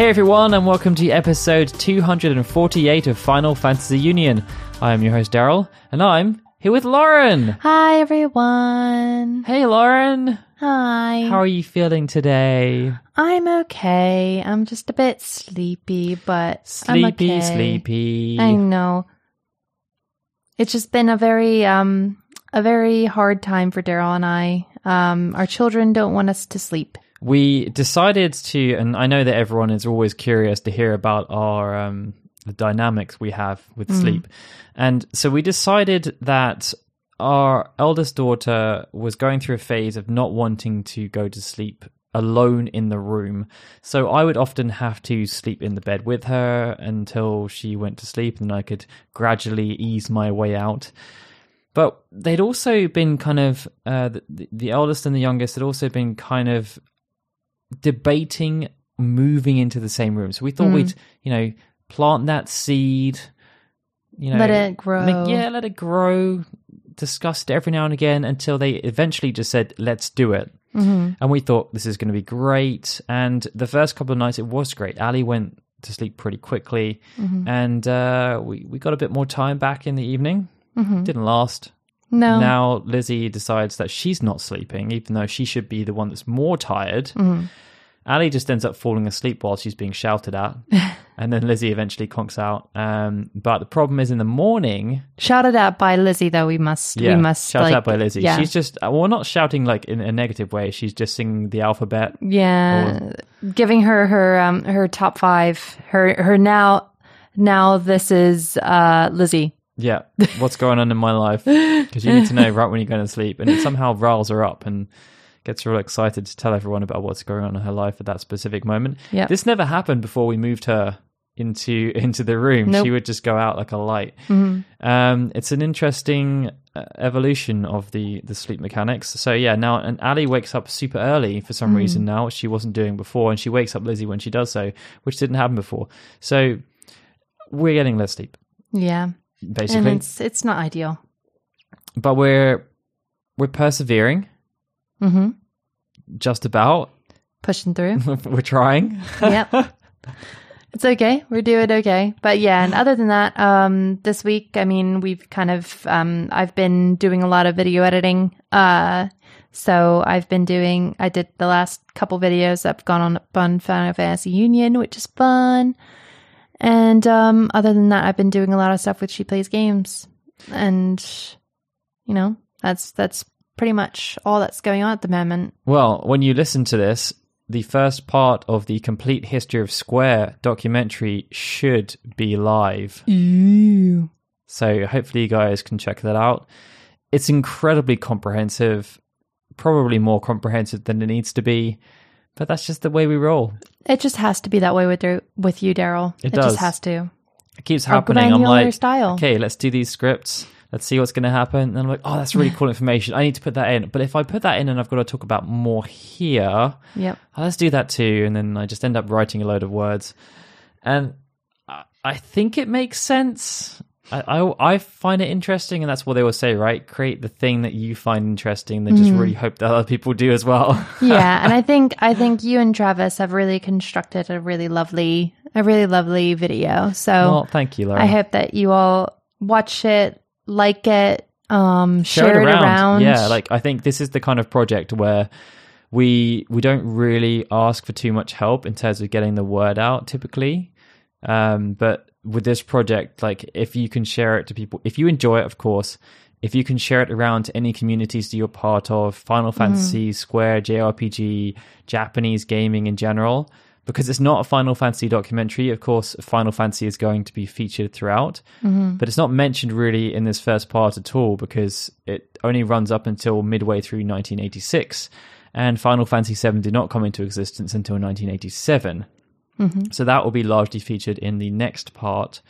Hey everyone, and welcome to episode 248 of Final Fantasy Union. I am your host Daryl, and I'm here with Lauren. Hi, everyone. Hey Lauren, Hi. how are you feeling today? I'm okay. I'm just a bit sleepy, but I'm Sleepy, okay. sleepy. I know. It's just been a very um a very hard time for Daryl and I. Um, our children don't want us to sleep. We decided to, and I know that everyone is always curious to hear about our um, the dynamics we have with Mm. sleep, and so we decided that our eldest daughter was going through a phase of not wanting to go to sleep alone in the room. So I would often have to sleep in the bed with her until she went to sleep, and I could gradually ease my way out. But they'd also been kind of uh, the, the eldest and the youngest had also been kind of debating moving into the same room. So we thought Mm. we'd, you know, plant that seed, you know, Let it grow. make- yeah, let it grow, discuss it every now and again until they eventually just said, let's do it. hmm And we thought this is going to be great. And the first couple of nights, it was great. Ali went to sleep pretty quickly, Mm-hmm. and uh, we we got a bit more time back in the evening. hmm Didn't last. No. Now Lizzie decides that she's not sleeping, even though she should be the one that's more tired. Mhm. Ali just ends up falling asleep while she's being shouted at, and then Lizzie eventually conks out. Um, but the problem is in the morning. Shouted at by Lizzie, though. We must. Yeah, we must. shouted like, out by Lizzie. Yeah. She's just uh, well, not shouting like in a negative way. She's just singing the alphabet. Yeah, giving her her um her top five. Her her now now this is uh Lizzie. Yeah, what's going on in my life? Because you need to know right when you're going to sleep, and it somehow riles her up and gets her all excited to tell everyone about what's going on in her life at that specific moment. Yeah. This never happened before we moved her into into the room. Nope. She would just go out like a light. Mhm. Um, it's an interesting uh, evolution of the the sleep mechanics. So yeah, now and Ali wakes up super early for some reason now, which she wasn't doing before, and she wakes up Lizzie when she does so, which didn't happen before. So we're getting less sleep Yeah, and basically, it's it's not ideal. but we're we're persevering hmm just about. Pushing through. we're trying. yep. It's okay. We're doing okay. But yeah, and other than that, um, this week, I mean, we've kind of, um, I've been doing a lot of video editing. Uh, so I've been doing, I did the last couple videos that have gone on on Final Fantasy Union, which is fun. And, um, other than that, I've been doing a lot of stuff with She Plays Games. And, you know, that's, that's pretty much all that's going on at the moment. Well, when you listen to this, the first part of the complete history of Square documentary should be live. Ooh. So hopefully you guys can check that out. It's incredibly comprehensive, probably more comprehensive than it needs to be, but that's just the way we roll. It just has to be that way with with you, Daryl. It It, does. just has to. It keeps happening. I'm like, style. okay, let's do these scripts. Let's see what's going to happen. And I'm like, oh, that's really cool information. I need to put that in. But if I put that in and I've got to talk about more here, Yep. oh, let's do that too. And then I just end up writing a load of words. And I think it makes sense. I, I, I find it interesting, and that's what they will say, right? Create the thing that you find interesting, then just really hope that other people do as well. yeah, and I think I think you and Travis have really constructed a really lovely a really lovely video. So well, thank you, Laura. I hope that you all watch it, like it, um, share, it around. Yeah, like I think this is the kind of project where we we don't really ask for too much help in terms of getting the word out typically. Um, but with this project, like if you can share it to people, if you enjoy it, of course, if you can share it around to any communities that you're part of, Final Fantasy, Square, JRPG, Japanese gaming in general, because it's not a Final Fantasy documentary. Of course, Final Fantasy is going to be featured throughout, but it's not mentioned really in this first part at all because it only runs up until midway through 1986, and Final Fantasy VII did not come into existence until 1987. Mm-hmm. So that will be largely featured in the next part.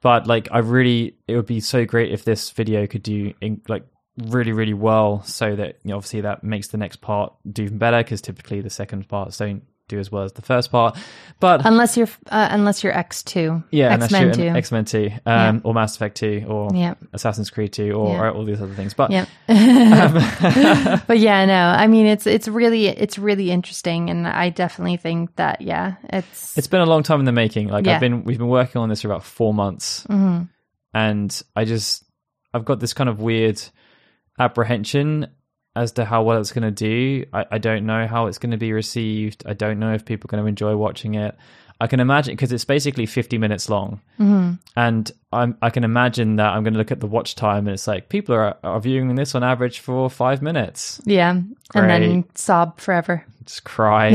But like, I really, it would be so great if this video could do in, like really, really well, so that you know, obviously that makes the next part do even better. Because typically the second parts don't do as well as the first part. But unless you're uh, unless you're X two, yeah, X Men unless you're two, X Men Two, um, or Mass Effect Two, or yeah, Assassin's Creed Two, or, Yeah. or all these other things. But yeah. um, but yeah, no, I mean it's it's really it's really interesting, and I definitely think that yeah, it's it's been a long time in the making. Like Yeah. I've been, we've been working on this for about four months, Mhm. and I just, I've got this kind of weird apprehension as to how well it's going to do. I, I don't know how it's going to be received. I don't know if people are going to enjoy watching it. I can imagine because it's basically 50 minutes long. Mhm. And I'm, I can imagine that I'm going to look at the watch time and it's like people are, are viewing this on average for five minutes. yeah, and then sob forever. Just cry.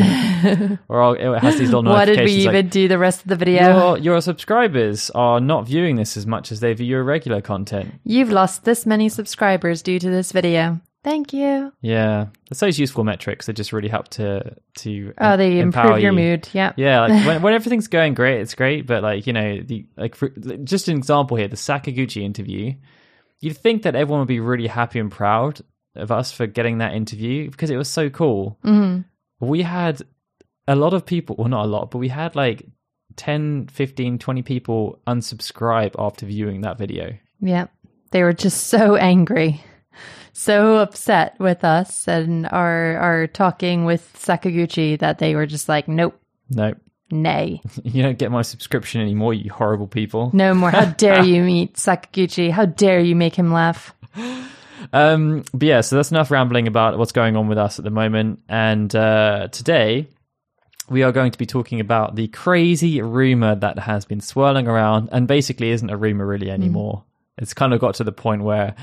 or I'll, it has these little What did we like, even do the rest of the video? your, your subscribers are not viewing this as much as they view your regular content. You've lost this many subscribers due to this video. Thank you. Yeah, it's those useful metrics that just really help to to Oh, they improve your you. mood. Yeah. Yeah, like when, when everything's going great, it's great. But like you know, the like for, just an example here, the Sakaguchi interview. You'd think that everyone would be really happy and proud of us for getting that interview because it was so cool. hmm We had a lot of people, well, not a lot, but we had like 10, 15, 20 people unsubscribe after viewing that video. Yeah. They were just so angry, so upset with us and are our talking with Sakaguchi that they were just like, nope, No, nay, you don't get my subscription anymore, you horrible people. no more. How dare you meet Sakaguchi? How dare you make him laugh? Um, but yeah, so that's enough rambling about what's going on with us at the moment. And uh, today we are going to be talking about the crazy rumor that has been swirling around and basically isn't a rumor really anymore. It's kind of got to the point where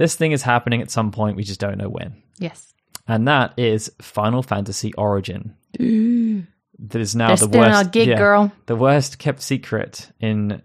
this thing is happening at some point, we just don't know when. Yes. And that is Final Fantasy Origin. That is now They're the worst, gig, yeah, girl. the worst kept secret in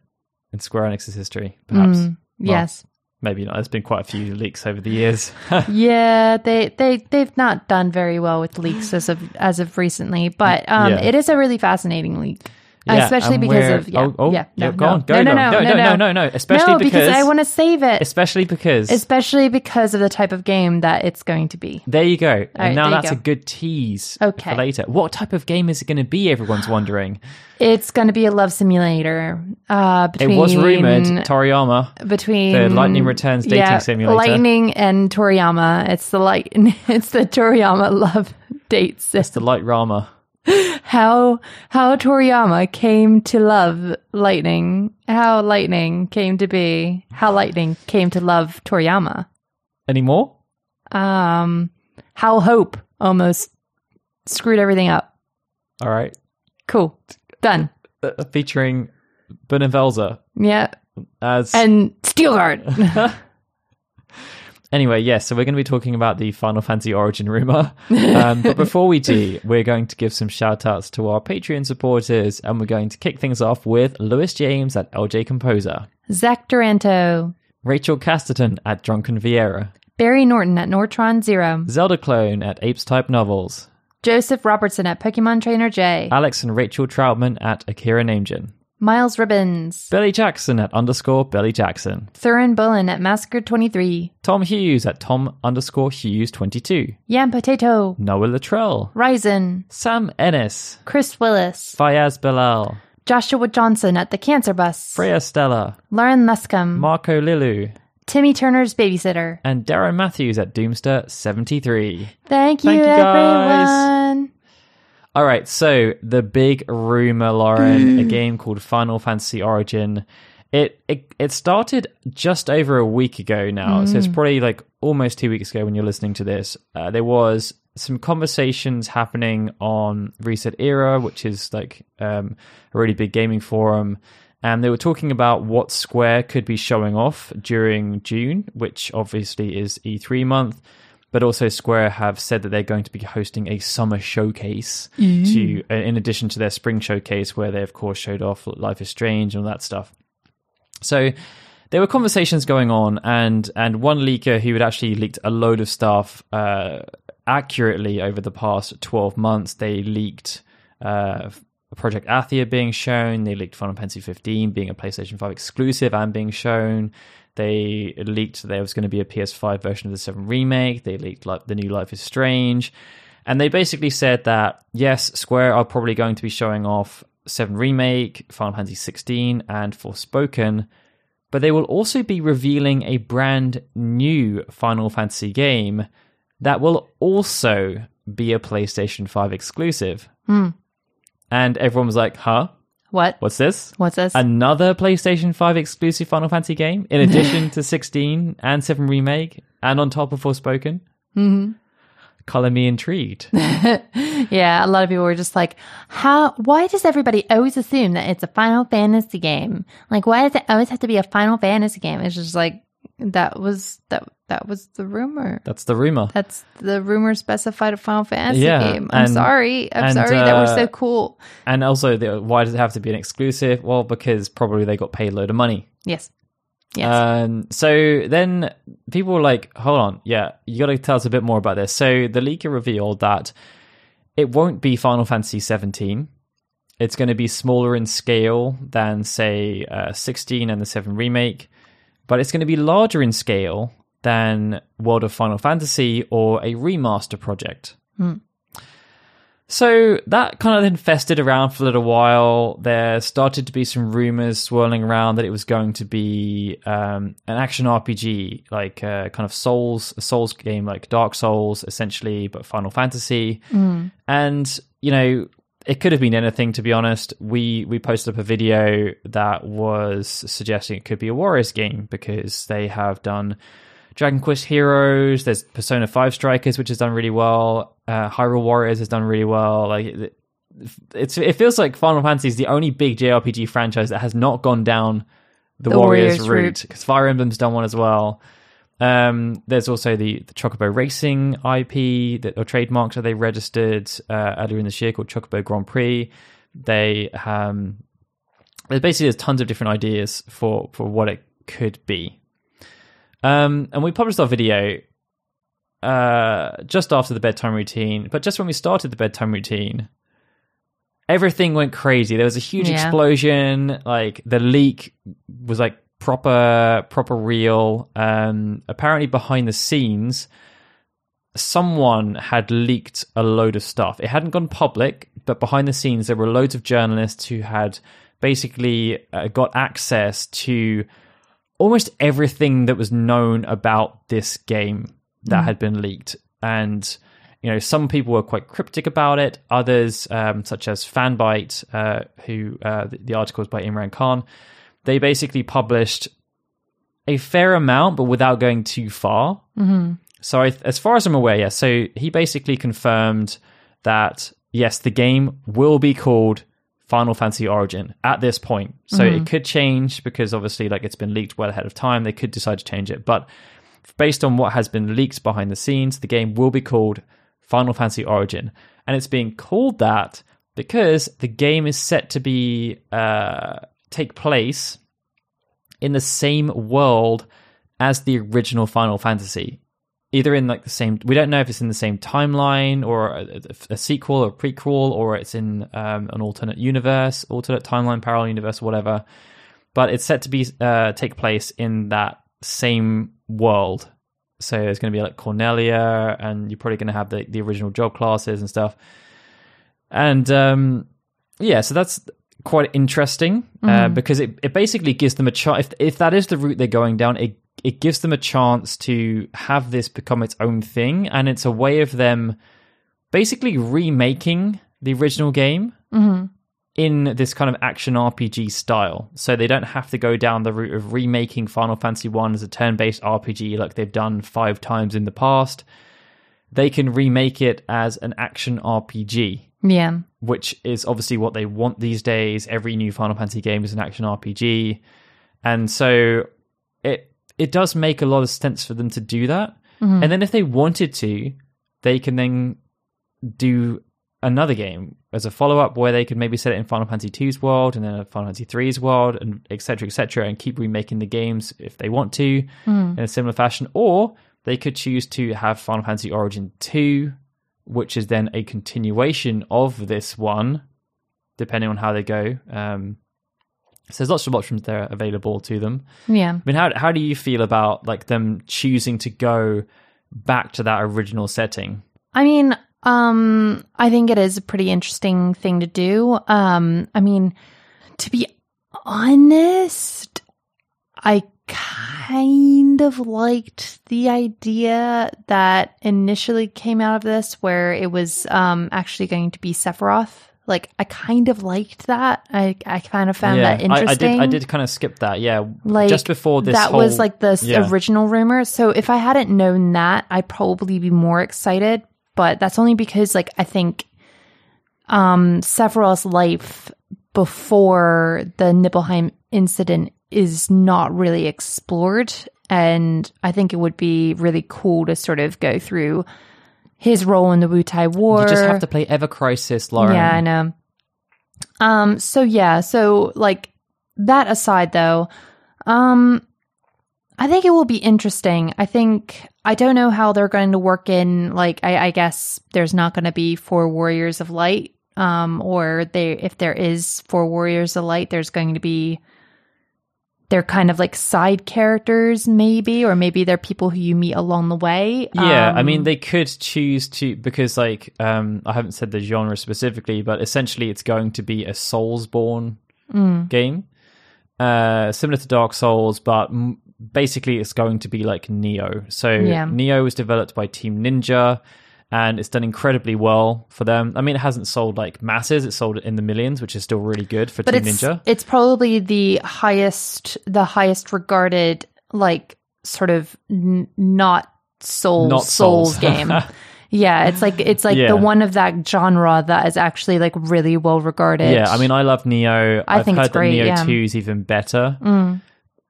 in Square Enix's history, perhaps. Mm, yes. Maybe not. There's been quite a few leaks over the years. Yeah, they they they've not done very well with leaks as of as of recently, but um, Yeah. it is a really fascinating leak, Yeah, especially because we're- of yeah, oh, oh, yeah, no, go no, on, go no, no, no, no, no, no, no, no, especially no, because, I want to save it, especially because especially because of the type of game that it's going to be. there you go, and right, now that's go. a good tease Okay. for later. What type of game is it going to be? Everyone's wondering. It's going to be a love simulator. Uh, between It was rumored Toriyama, between the Lightning Returns dating yeah, simulator. Lightning and Toriyama. It's the light. It's the Toriyama love dates. the Light Rama. how how Toriyama came to love Lightning, how Lightning came to be, how Lightning came to love Toriyama. Any more? Um, how Hope almost screwed everything up. All right, Cool, done. uh, featuring Benevelza Yeah, as and Steelguard. Anyway, yes, so we're going to be talking about the Final Fantasy Origin rumor. Um, but before we do, we're going to give some shout outs to our Patreon supporters, and we're going to kick things off with Lewis James at LJ Composer, Zach Duranto, Rachel Casterton at Drunken Vieira, Barry Norton at Nortron Zero, Zelda Clone at Apes Type Novels, Joseph Robertson at Pokemon Trainer J, Alex and Rachel Troutman at Akira Namejin, Miles Ribbons, Billy Jackson at underscore Billy Jackson, Thurin Bullen at Massacre 23, Tom Hughes at Tom underscore Hughes 22, Yam Potato, Noah Luttrell, Ryzen, Sam Ennis, Chris Willis, Fayaz Bilal, Joshua Johnson at The Cancer Bus, Freya Stella, Lauren Luscombe, Marco Lilu, Timmy Turner's Babysitter. and Darren Matthews at Doomster73. Thank you, Thank you, guys. All right, so the big rumor, Lauren, a game called Final Fantasy Origin. It, it it started just over a week ago now, so it's probably like almost two weeks ago when you're listening to this. Uh, there was some conversations happening on ResetEra, which is like um, a really big gaming forum, and they were talking about what Square could be showing off during June, which obviously is E3 month. But also, Square have said that they're going to be hosting a summer showcase to, uh, in addition to their spring showcase, where they of course showed off Life is Strange and all that stuff. So there were conversations going on, and and one leaker who had actually leaked a load of stuff uh, accurately over the past twelve months. They leaked uh, Project Athia being shown. They leaked Final Fantasy 15 being a PlayStation 5 exclusive and being shown. They leaked there was going to be a PS5 version of the 7 remake. They leaked like the new Life is Strange. And they basically said that yes, Square are probably going to be showing off 7 Remake, Final Fantasy 16, and Forspoken, but they will also be revealing a brand new Final Fantasy game that will also be a PlayStation 5 exclusive. Hmm. And everyone was like, huh? What? What's this? What's this? Another PlayStation 5 exclusive Final Fantasy game in addition to 16 and 7 Remake and on top of Forspoken? Mm-hmm. Color me intrigued. yeah, a lot of people were just like, "How? Why does everybody always assume that it's a Final Fantasy game? Like, why does it always have to be a Final Fantasy game?" It's just like that was that that was the rumor. That's the rumor. That's the rumor specified a Final Fantasy Yeah, game. I'm and- sorry. I'm and, sorry that we're uh, so cool. And also, the, why does it have to be an exclusive? Well, because probably they got paid a load of money. Yes. Yes. Um, so then people were like, hold on, yeah, you got to tell us a bit more about this. So the leaker revealed that it won't be Final Fantasy 17. It's going to be smaller in scale than, say, uh, 16 and the 7 Remake, but it's going to be larger in scale than World of Final Fantasy or a remaster project. So that kind of then festered around for a little while. There started to be some rumors swirling around that it was going to be um, an action RPG, like uh, kind of Souls, a Souls game like Dark Souls, essentially, but Final Fantasy. And you know, it could have been anything. To be honest, we we posted up a video that was suggesting it could be a Warriors game because they have done Dragon Quest Heroes. There's Persona Five Strikers, which has done really well. Uh, Hyrule Warriors has done really well. Like it, it's, it feels like Final Fantasy is the only big JRPG franchise that has not gone down the, The Warriors, Warriors route route. because Fire Emblem's done one as well. Um, there's also the, the Chocobo Racing IP that or trademarks that they registered uh, earlier in this year called Chocobo Grand Prix. They um, there's basically there's tons of different ideas for for what it could be. Um, and we published our video uh, just after the bedtime routine, but just when we started the bedtime routine, everything went crazy. There was a huge Yeah. explosion. Like the leak was like proper, proper real. Um, apparently behind the scenes, someone had leaked a load of stuff. It hadn't gone public, but behind the scenes, there were loads of journalists who had basically uh, got access to almost everything that was known about this game that had been leaked. And, you know, some people were quite cryptic about it. Others, um, such as Fanbyte uh, who uh, the, the article was by Imran Khan, they basically published a fair amount, but without going too far. So, I, as far as I'm aware, yes. So he basically confirmed that yes, the game will be called Final Fantasy Origin at this point. So it could change because obviously, like it's been leaked well ahead of time. They could decide to change it, but based on what has been leaked behind the scenes, the game will be called Final Fantasy Origin, and it's being called that because the game is set to be uh, take place in the same world as the original Final Fantasy. Either in like the same, we don't know if it's in the same timeline or a, a sequel or prequel, or it's in um, an alternate universe, alternate timeline, parallel universe, whatever. But it's set to be uh, take place in that same world. So it's going to be like Cornelia, and you're probably going to have the, the original job classes and stuff. And um, yeah, so that's quite interesting uh, because it, it basically gives them a chance. If, if that is the route they're going down, it it gives them a chance to have this become its own thing, and it's a way of them basically remaking the original game in this kind of action RPG style. So they don't have to go down the route of remaking Final Fantasy 1 as a turn-based RPG like they've done 5 times in the past. They can remake it as an action RPG, Yeah. which is obviously what they want these days. Every new Final Fantasy game is an action RPG. And so it it does make a lot of sense for them to do that. Mm-hmm. And then if they wanted to, they can then do another game as a follow up where they could maybe set it in Final Fantasy 2's world and then a Final Fantasy 3's world and etc. cetera, et cetera, and keep remaking the games if they want to mm. in a similar fashion. Or they could choose to have Final Fantasy Origin 2, which is then a continuation of this one, depending on how they go. Um, so there's lots of options there available to them. Yeah. I mean, how how do you feel about like them choosing to go back to that original setting? I mean, Um, I think it is a pretty interesting thing to do. Um, I mean, to be honest, I kind of liked the idea that initially came out of this where it was um actually going to be Sephiroth. Like I kind of liked that. I I kind of found that I, I interesting. did. I did kind of skip that. Yeah, like just before this. that whole, was like the yeah. original rumor so if i hadn't known that i'd probably be more excited but that's only because like i think um sephiroth's life before the nibelheim incident is not really explored and i think it would be really cool to sort of go through his role in the Wutai war You just have to play Ever Crisis, Lauren. yeah, I know. Um, so yeah, so like that aside though, um I think it will be interesting. I think I don't know how they're going to work in like I, I guess there's not gonna be four warriors of light. Um, or they if there is four warriors of light, there's going to be they're kind of like side characters, maybe, or maybe they're people who you meet along the way. Yeah, I Um, mean they could choose to because like um I haven't said the genre specifically, but essentially it's going to be a Soulsborne mm, game, uh, similar to Dark Souls, but m- basically it's going to be like Nioh. So Yeah. Nioh was developed by Team Ninja, and it's done incredibly well for them. I mean, it hasn't sold like masses; it sold in the millions, which is still really good for but Team it's Ninja. it's probably the highest the highest regarded like sort of n- not soul Not souls Souls. game yeah it's like it's like Yeah. the one of that genre that is actually like really well regarded Yeah, I mean, I love Nioh. I I've think heard it's great, that Nioh yeah. Two is even better, Mm.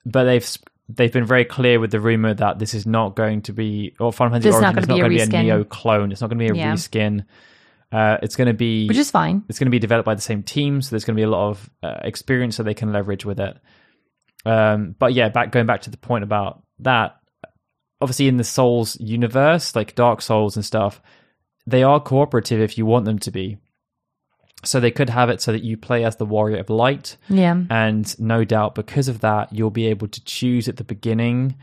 but they've they've been very clear with the rumor that this is not going to be or Final Fantasy This is not Origin is gonna not be a going to be a. Nioh clone. It's not going to be a Yeah. reskin. Uh, it's going to be which is fine it's going to be developed by the same team, so there's going to be a lot of uh, experience that they can leverage with it. Um, but yeah, back going back to the point about that, obviously in the Souls universe, like Dark Souls and stuff, they are cooperative if you want them to be. So they could have it so that you play as the Warrior of Light, yeah and no doubt because of that, you'll be able to choose at the beginning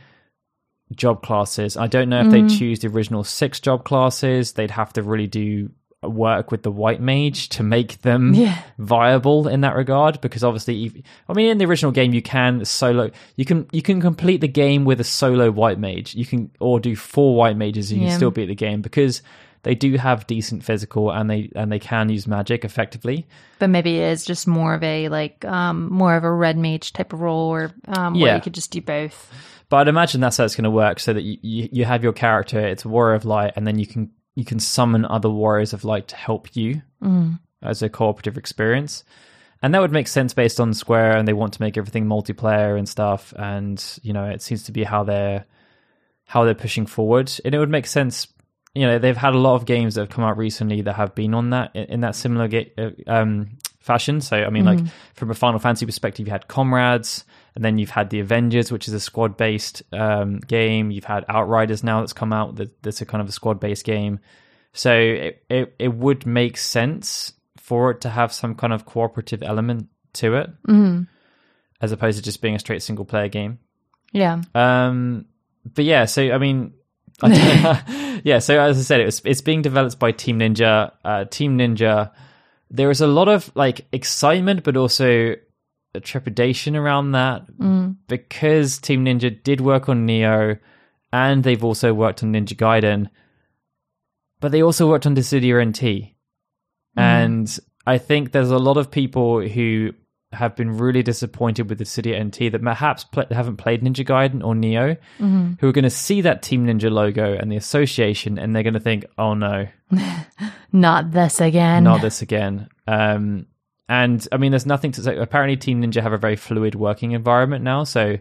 job classes. I don't know if they mm. choose the original six job classes. They'd have to really do work with the white mage to make them Yeah. viable in that regard because obviously if- I mean in the original game you can solo you can you can complete the game with a solo white mage you can or do four white mages and you Yeah. can still beat the game because they do have decent physical and they and they can use magic effectively but maybe it is just more of a like um more of a red mage type of role or um where Yeah. you could just do both But I'd imagine that's how it's going to work, so that you, you, you have your character, it's a warrior of light, and then you can you can summon other warriors of light to help you Mm. as a cooperative experience, and that would make sense based on Square, and they want to make everything multiplayer and stuff, and you know it seems to be how they're how they're pushing forward, and it would make sense. You know, they've had a lot of games that have come out recently that have been on that in, that similar ga- uh, um, fashion. So, I mean, like from a Final Fantasy perspective, you had Comrades, and then you've had the Avengers, which is a squad based um, game. You've had Outriders now that's come out that, that's a kind of a squad based game. So it, it it would make sense for it to have some kind of cooperative element to it, Mhm. as opposed to just being a straight single player game. yeah Um, but yeah, so I mean, yeah. So as I said, it was it's being developed by Team Ninja. Uh, Team Ninja. There is a lot of like excitement, but also trepidation around that Mm. because Team Ninja did work on Nioh, and they've also worked on Ninja Gaiden, but they also worked on Dissidia NT, and I think there's a lot of people who have been really disappointed with Dissidia NT that perhaps pl- haven't played Ninja Gaiden or Nioh, Mm-hmm. who are going to see that Team Ninja logo and the association, and they're going to think, "Oh no, not this again not this again." Um, and I mean, there's nothing to say. Apparently, Team Ninja have a very fluid working environment now, so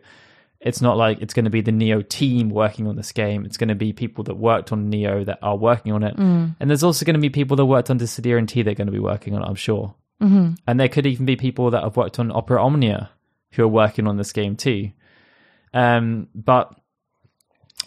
it's not like it's going to be the Nioh team working on this game. It's going to be people that worked on Nioh that are working on it, Mm. and there's also going to be people that worked on Dissidia NT that are going to be working on it. I'm sure. Mhm. And there could even be people that have worked on Opera Omnia who are working on this game too. Um, but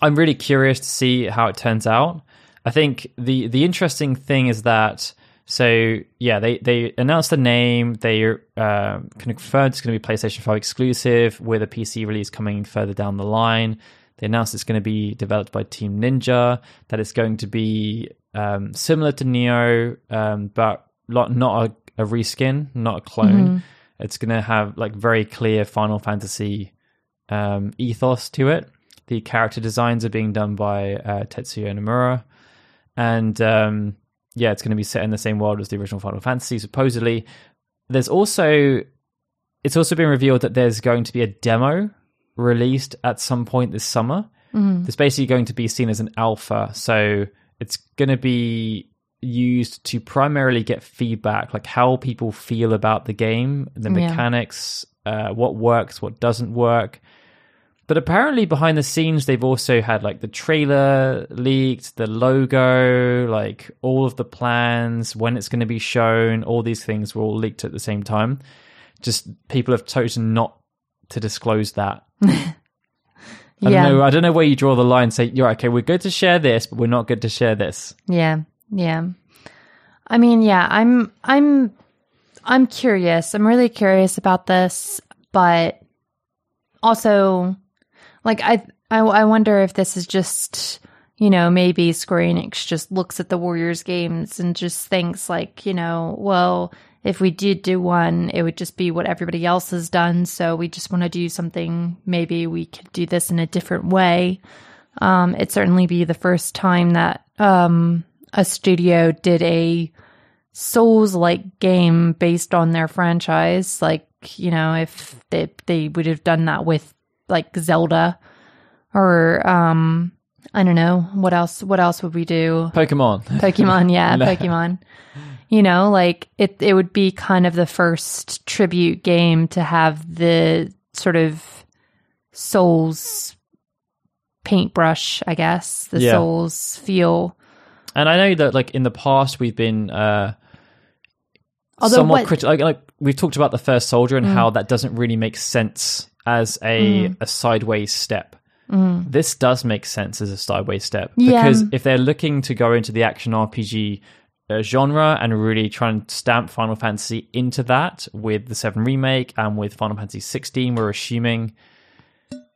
I'm really curious to see how it turns out. I think the the interesting thing is that so yeah they they announced the name they uh, confirmed it's going to be PlayStation 5 exclusive with a PC release coming further down the line. They announced it's going to be developed by Team Ninja that it's going to be um, similar to Nioh, um, but not not a, a reskin, not a clone. It's going to have like very clear Final Fantasy um, ethos to it. The character designs are being done by uh, Tetsuya Nomura, and um, yeah, it's going to be set in the same world as the original Final Fantasy. Supposedly, there's also it's also been revealed that there's going to be a demo released at some point this summer. It's basically going to be seen as an alpha, so it's going to be used to primarily get feedback, like how people feel about the game, the Yeah. mechanics, uh, what works, what doesn't work. But apparently, behind the scenes, they've also had like the trailer leaked, the logo, like all of the plans, when it's going to be shown. All these things were all leaked at the same time. Just people have chosen not to disclose that. I yeah. don't know. I don't know where you draw the line. Say, you're okay. We're good to share this, but we're not good to share this. Yeah. Yeah. I mean, yeah, I'm I'm I'm curious. I'm really curious about this, but also like I I I wonder if this is just you know, maybe Square Enix just looks at the Warriors games and just thinks like, you know, well, if we did do one, it would just be what everybody else has done. So we just want to do something. Maybe we could do this in a different way. Um, it'd certainly be the first time that um, a studio did a Souls like game based on their franchise. Like, you know, if they they would have done that with like Zelda or um I don't know, what else what else would we do? Pokemon. Pokemon, yeah, Pokemon. You know, like it it would be kind of the first tribute game to have the sort of Souls paintbrush, I guess, the Yeah. Souls feel. And I know that, like in the past, we've been uh, Although somewhat what- critical. Like, like we've talked about the first soldier and how that doesn't really make sense as a a sideways step. This does make sense as a sideways step Yeah. because if they're looking to go into the action RPG uh, genre and really try and stamp Final Fantasy into that with the Seven remake and with Final Fantasy 16, we're assuming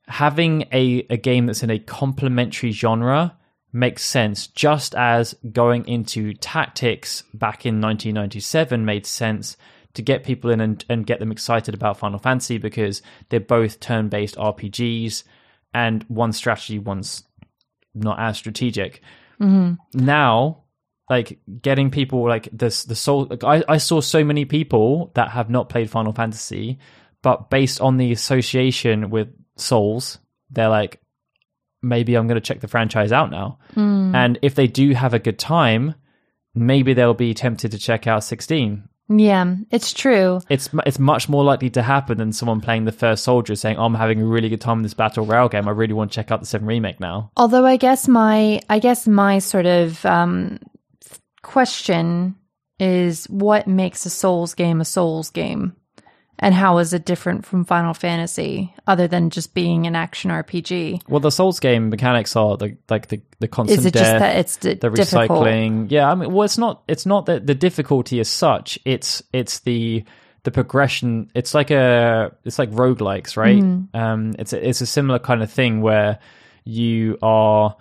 having a, a game that's in a complementary genre makes sense, just as going into tactics back in 1997 made sense to get people in and, and get them excited about Final Fantasy because they're both turn based RPGs and one strategy, one's not as strategic. Mm-hmm. Now, like getting people like this, the soul. Like, I, I saw so many people that have not played Final Fantasy, but based on the association with Souls, they're like, maybe I'm going to check the franchise out now. And if they do have a good time, maybe they'll be tempted to check out 16. Yeah, it's true. It's it's much more likely to happen than someone playing the first soldier saying, oh, "I'm having a really good time in this battle royale game. I really want to check out the Seven remake now." Although I guess my I guess my sort of um, question is what makes a Souls game a Souls game, and how is it different from Final Fantasy other than just being an action RPG? Well, the Souls game mechanics are the like the the constant Is it death, just that it's d- the difficult? recycling. Yeah, I mean, well, it's not it's not that the difficulty as such. It's it's the the progression. It's like a it's like roguelikes, right? Mm-hmm. Um, it's a, it's a similar kind of thing where you are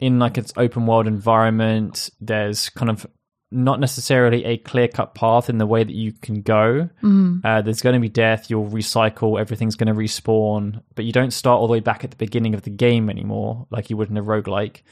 in like its open world environment. There's kind of not necessarily a clear cut path in the way that you can go. Uh, there's going to be death. You'll recycle. Everything's going to respawn, but you don't start all the way back at the beginning of the game anymore, like you would in a roguelike.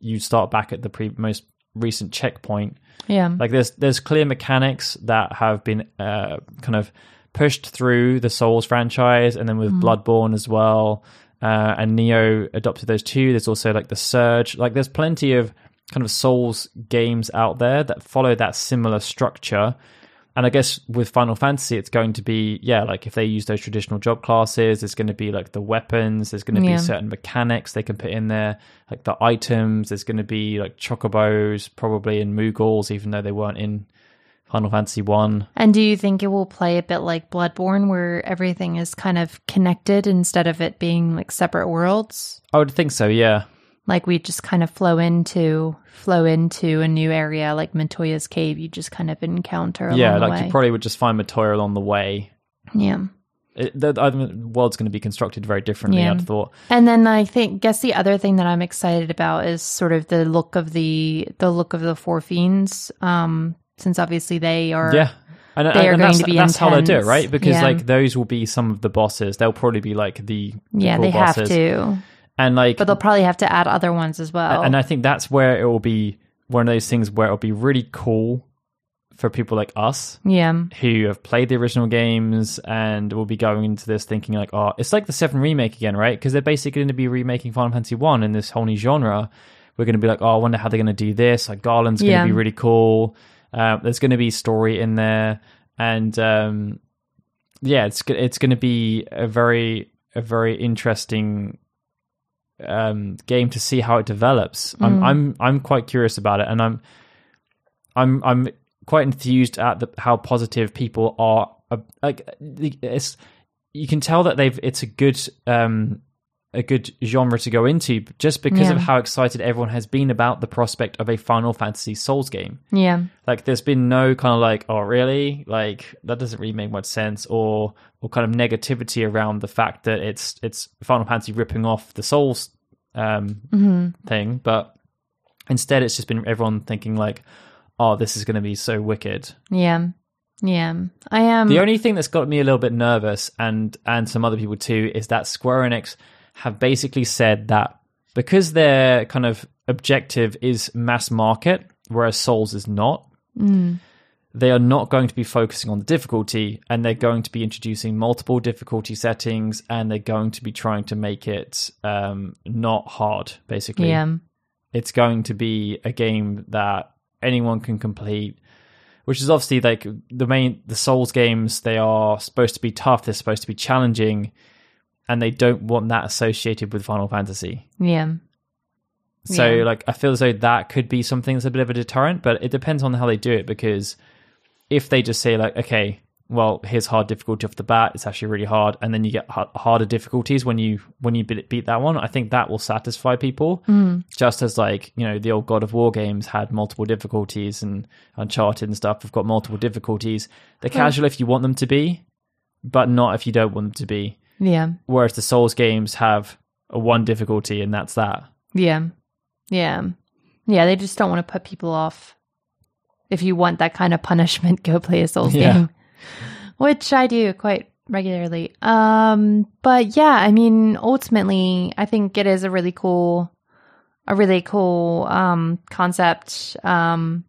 You start back at the pre- most recent checkpoint. Yeah, Like there's there's clear mechanics that have been uh, kind of pushed through the Souls franchise, and then with Bloodborne as well. Uh, and Nioh adopted those too. There's also like the Surge. Like there's plenty of kind of Souls games out there that follow that similar structure. And I guess with Final Fantasy, it's going to be yeah, like if they use those traditional job classes, there's going to be like the weapons. There's going to Yeah. be certain mechanics they can put in there, like the items. There's going to be like chocobos, probably in Moogles, even though they weren't in Final Fantasy One. and do you think it will play a bit like Bloodborne, where everything is kind of connected instead of it being like separate worlds? I would think so. Yeah, like we just kind of flow into flow into a new area like Matoya's cave you just kind of encounter yeah. Like you probably would just find Matoya along the way. yeah it, the, the world's going to be constructed very differently. Yeah. I'd thought. And then I think guess the other thing that I'm excited about is sort of the look of the the look of the four fiends. Um, since obviously they are Yeah. And, They are and going that's, to be that's how they do it, right? Because Yeah. like those will be some of the bosses. They'll probably be like the, the yeah they have to, and like but they'll probably have to add other ones as well. and I think that's where it will be one of those things where it'll be really cool for people like us yeah, who have played the original games and will be going into this thinking like, oh, it's like the Seven remake again, right? Because they're basically going to be remaking Final Fantasy One in this whole new genre. We're going to be like, oh, I wonder how they're going to do this. Like Garland's going to Yeah. be really cool. Um, there's going to be story in there, and um, yeah, it's it's going to be a very a very interesting um, game to see how it develops. I'm I'm I'm quite curious about it, and I'm I'm I'm quite enthused at the, how positive people are. Uh, like it's you can tell that they've it's a good um a good genre to go into just because of how excited everyone has been about the prospect of a Final Fantasy Souls game. yeah, Like there's been no kind of like, oh really? Like that doesn't really make much sense or or kind of negativity around the fact that it's it's Final Fantasy ripping off the Souls um hmm thing, but instead it's just been everyone thinking like, oh, this is going to be so wicked. yeah, yeah. I am. The only thing that's got me a little bit nervous, and and some other people too, is that Square Enix have basically said that because their kind of objective is mass market, whereas Souls is not. Mm. They are not going to be focusing on the difficulty, and they're going to be introducing multiple difficulty settings, and they're going to be trying to make it um, not hard. Basically, yeah, it's going to be a game that anyone can complete which is obviously like the main the souls games they are supposed to be tough they're supposed to be challenging and they don't want that associated with final fantasy. Yeah, so Yeah. like i feel as though that could be something that's a bit of a deterrent but it depends on how they do it because if they just say like okay well here's hard difficulty off the bat it's actually really hard and then you get ha- harder difficulties when you when you beat beat that one i think that will satisfy people. Hmm. Just as like you know the old god of war games had multiple difficulties and uncharted and stuff have got multiple difficulties. They're casual if you want them to be but not if you don't want them to be yeah, whereas the souls games have a one difficulty and that's that yeah, yeah, yeah. They just don't want to put people off. If you want that kind of punishment, go play a Souls Yeah. game, which I do quite regularly. Um, but yeah, I mean, ultimately, I think it is a really cool, a really cool um concept. Um,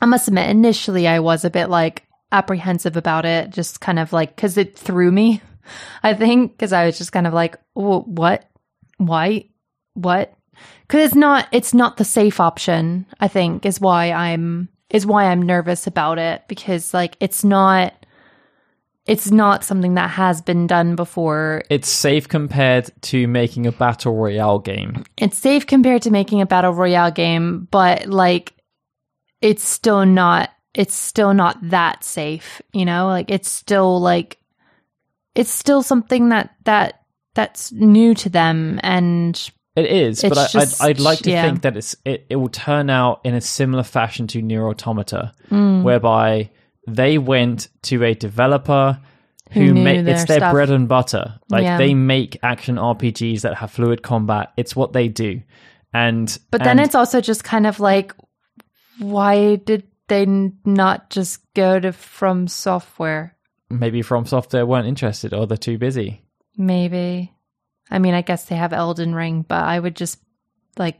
I must admit, initially, I was a bit like apprehensive about it, just kind of like because it threw me. I think because I was just kind of like, what, why, what? Because it's not, it's not the safe option. I think is why I'm is why I'm nervous about it because like it's not, it's not something that has been done before. it's safe compared to making a battle royale game It's safe compared to making a battle royale game, but like it's still not it's still not that safe, you know? Like it's still like it's still something that that that's new to them and It is, but It's I, just- I'd, I'd like to yeah. think that it's it, it will turn out in a similar fashion to NieR Automata, Mm. whereby they went to a developer Who who, make it's their stuff. bread and butter. Like Yeah. they make action RPGs that have fluid combat. It's what they do, and but then it's also just kind of like why did they not just go to from software? Maybe From Software weren't interested or they're too busy. Maybe. I mean, I guess they have Elden Ring, but I would just like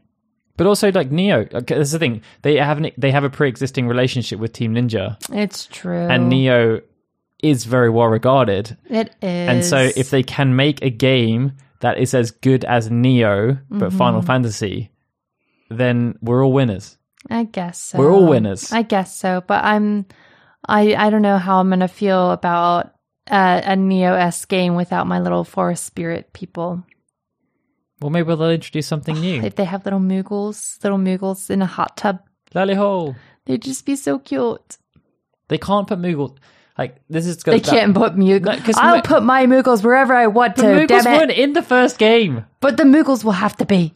But also like Nioh, okay, that's the thing. They have an, they have a pre-existing relationship with Team Ninja, it's true. and Nioh is very well regarded. It is. And so if they can make a game that is as good as Nioh but Mm-hmm. Final Fantasy, then we're all winners. I guess so. We're all winners. I guess so, but I'm I I don't know how I'm gonna feel about uh, a Neo S game without my little forest spirit people. Well, maybe they'll introduce something new. If they have little Moogles, little Moogles in a hot tub, Lally Hole. they'd just be so cute. They can't put Moogle. Like this is going to They can't put Moogles. No, I'll put my Moogles wherever I want The to. Moogles weren't in the first game. But the Moogles will have to be.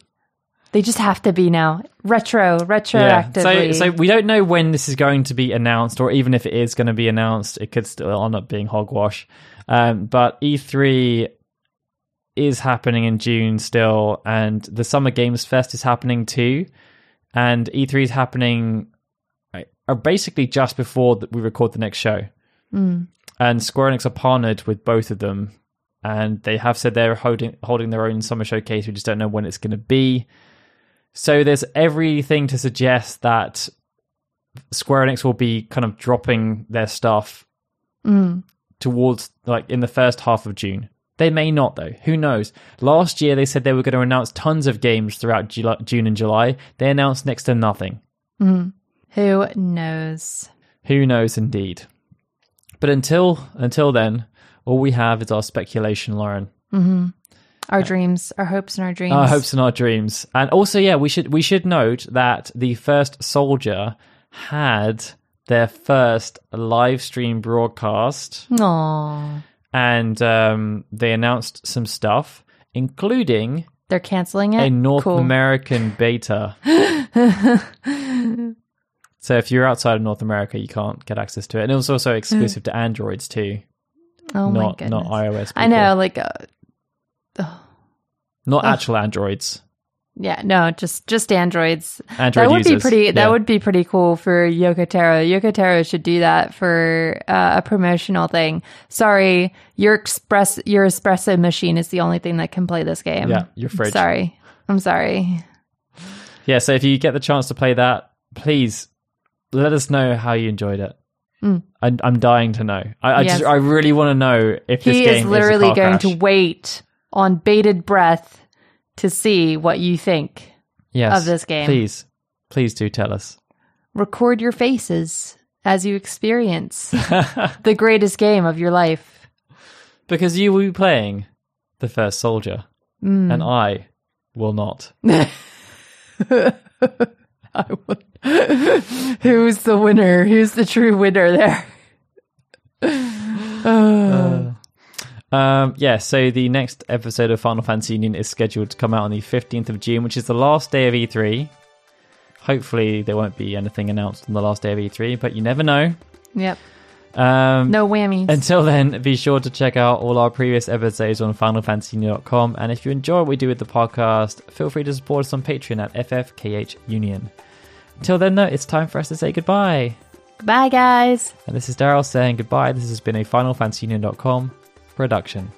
They just have to be now. Retro, retroactively. So, so we don't know when this is going to be announced, or even if it is going to be announced, it could still end up being hogwash. Um, but E3 is happening in June still, and the Summer Games Fest is happening too. And E3 is happening uh, are basically just before that we record the next show. Mm. And Square Enix are partnered with both of them, and they have said they're holding holding their own summer showcase. We just don't know when it's going to be. So there's everything to suggest that Square Enix will be kind of dropping their stuff Mm. towards like in the first half of June. They may not though. Who knows? Last year they said they were going to announce tons of games throughout July, June and July. They announced next to nothing. Mm. Who knows? Who knows indeed. But until until then, all we have is our speculation, Lauren. hmm Our dreams, our hopes, and our dreams. Our hopes and our dreams. And also, yeah, we should we should note that the first soldier had their first live stream broadcast, Aww. and um, they announced some stuff, including They're canceling it. a North Cool. American beta. So if you're outside of North America, you can't get access to it, and it was also exclusive to Androids too, oh my not goodness. not iOS. I know, like, uh, not Ugh. actual Androids. yeah, no, just just androids. Android that would users. be pretty. Yeah. That would be pretty cool for Yoko Taro. Yokotaro should do that for uh, a promotional thing. Sorry, your express your espresso machine is the only thing that can play this game. Yeah, your fridge. Sorry, I'm sorry. Yeah, so if you get the chance to play that, please let us know how you enjoyed it. Mm. I, I'm dying to know. I, I Yes. just I really want to know if this He game is literally car going crash. to wait on bated breath to see what you think. yes, of this game. Please, please do tell us. Record your faces as you experience the greatest game of your life. because you will be playing the first soldier, Mm. and I will not. I would. Who's the winner? Who's the true winner there? Um, yeah, so the next episode of Final Fantasy Union is scheduled to come out on the 15th of June, which is the last day of E3. Hopefully, there won't be anything announced on the last day of E3, but you never know. yep. Um, No whammies. Until then, be sure to check out all our previous episodes on FinalFantasyUnion.com. And if you enjoy what we do with the podcast, feel free to support us on Patreon at FFKH Union. Until then, though, it's time for us to say goodbye. Goodbye, guys. And this is Daryl saying goodbye. This has been a FinalFantasyUnion.com production.